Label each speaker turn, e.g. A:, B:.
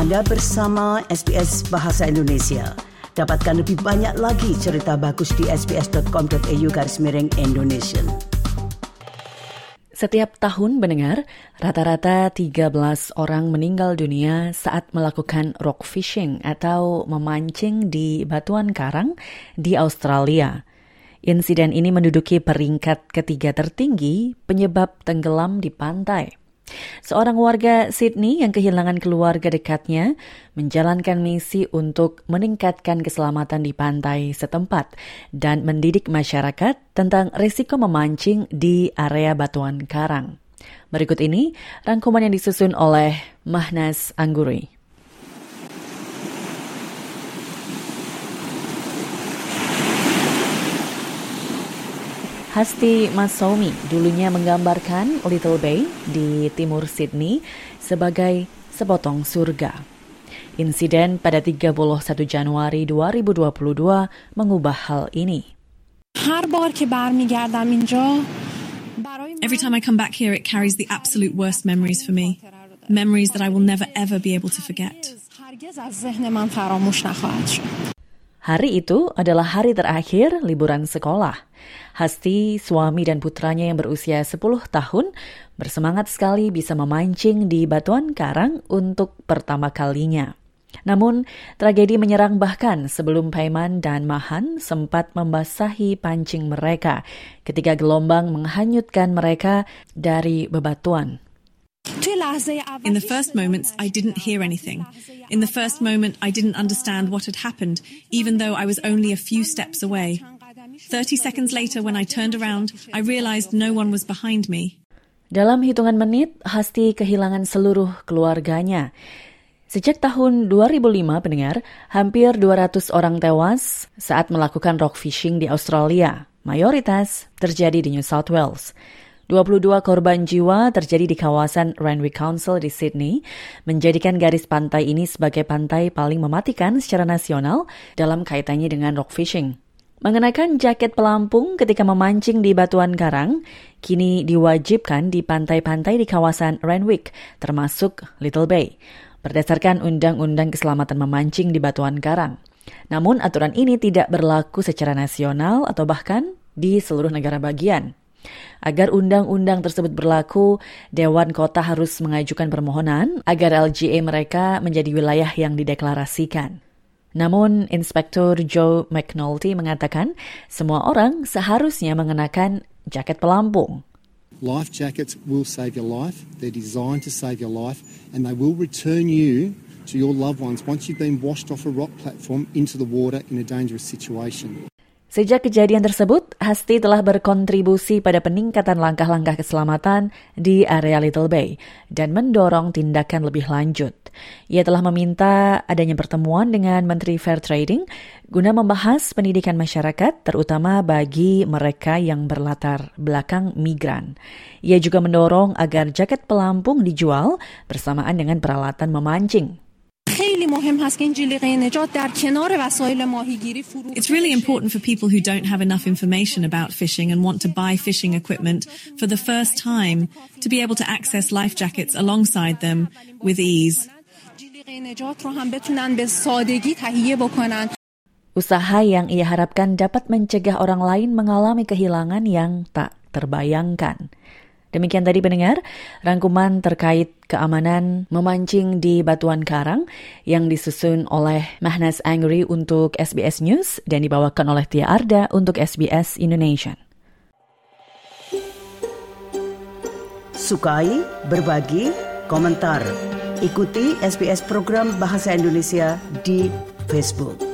A: Anda bersama SBS Bahasa Indonesia. Dapatkan lebih banyak lagi cerita bagus di sbs.com.au garis miring Indonesia.
B: Setiap tahun mendengar, rata-rata 13 orang meninggal dunia saat melakukan rock fishing atau memancing di batuan karang di Australia. Insiden ini menduduki peringkat ketiga tertinggi penyebab tenggelam di pantai. Seorang warga Sydney yang kehilangan keluarga dekatnya menjalankan misi untuk meningkatkan keselamatan di pantai setempat dan mendidik masyarakat tentang risiko memancing di area batuan karang. Berikut ini rangkuman yang disusun oleh Mahnas Angguri. Hasti Masomi dulunya menggambarkan Little Bay di timur Sydney sebagai sepotong surga. Insiden pada 31 Januari 2022 mengubah hal ini.
C: Every time I come back here, it carries the absolute worst memories for me. Memories that I will never ever be able to forget.
B: Hari itu adalah hari terakhir liburan sekolah. Hasti, suami dan putranya yang berusia 10 tahun, bersemangat sekali bisa memancing di batuan karang untuk pertama kalinya. Namun, tragedi menyerang bahkan sebelum Paiman dan Mahan sempat membasahi pancing mereka ketika gelombang menghanyutkan mereka dari bebatuan.
C: In the first moments, I didn't hear anything. In the first moment, I didn't understand what had happened, even though I was only a few steps away. 30 seconds later, when I turned around, I realized no one was behind me.
B: Dalam hitungan menit, Hasti kehilangan seluruh keluarganya. Sejak tahun 2005 pendengar, hampir 200 orang tewas saat melakukan rock fishing di Australia. Mayoritas terjadi di New South Wales. 22 korban jiwa terjadi di kawasan Randwick Council di Sydney, menjadikan garis pantai ini sebagai pantai paling mematikan secara nasional dalam kaitannya dengan rock fishing. Mengenakan jaket pelampung ketika memancing di batuan karang, kini diwajibkan di pantai-pantai di kawasan Randwick, termasuk Little Bay, berdasarkan Undang-Undang Keselamatan Memancing di Batuan Karang. Namun aturan ini tidak berlaku secara nasional atau bahkan di seluruh negara bagian. Agar undang-undang tersebut berlaku, Dewan Kota harus mengajukan permohonan agar LGA mereka menjadi wilayah yang dideklarasikan. Namun, Inspektur Joe McNulty mengatakan semua orang seharusnya mengenakan jaket pelampung.
D: Life jackets will save your life. They're designed to save your life, and they will return you to your loved ones once you've been washed off a rock platform into the water in a dangerous situation.
B: Sejak kejadian tersebut, Hasti telah berkontribusi pada peningkatan langkah-langkah keselamatan di area Little Bay dan mendorong tindakan lebih lanjut. Ia telah meminta adanya pertemuan dengan Menteri Fair Trading guna membahas pendidikan masyarakat terutama bagi mereka yang berlatar belakang migran. Ia juga mendorong agar jaket pelampung dijual bersamaan dengan peralatan memancing.
C: It's really important for people who don't have enough information about fishing and want to buy fishing equipment for the first time to be able to access life jackets alongside them with ease.
B: Usaha yang ia harapkan dapat mencegah orang lain mengalami kehilangan yang tak terbayangkan. Demikian tadi pendengar, rangkuman terkait keamanan memancing di Batuan Karang yang disusun oleh Mahnas Angry untuk SBS News dan dibawakan oleh Tia Arda untuk SBS Indonesia.
A: Sukai, berbagi, komentar. Ikuti SBS program Bahasa Indonesia di Facebook.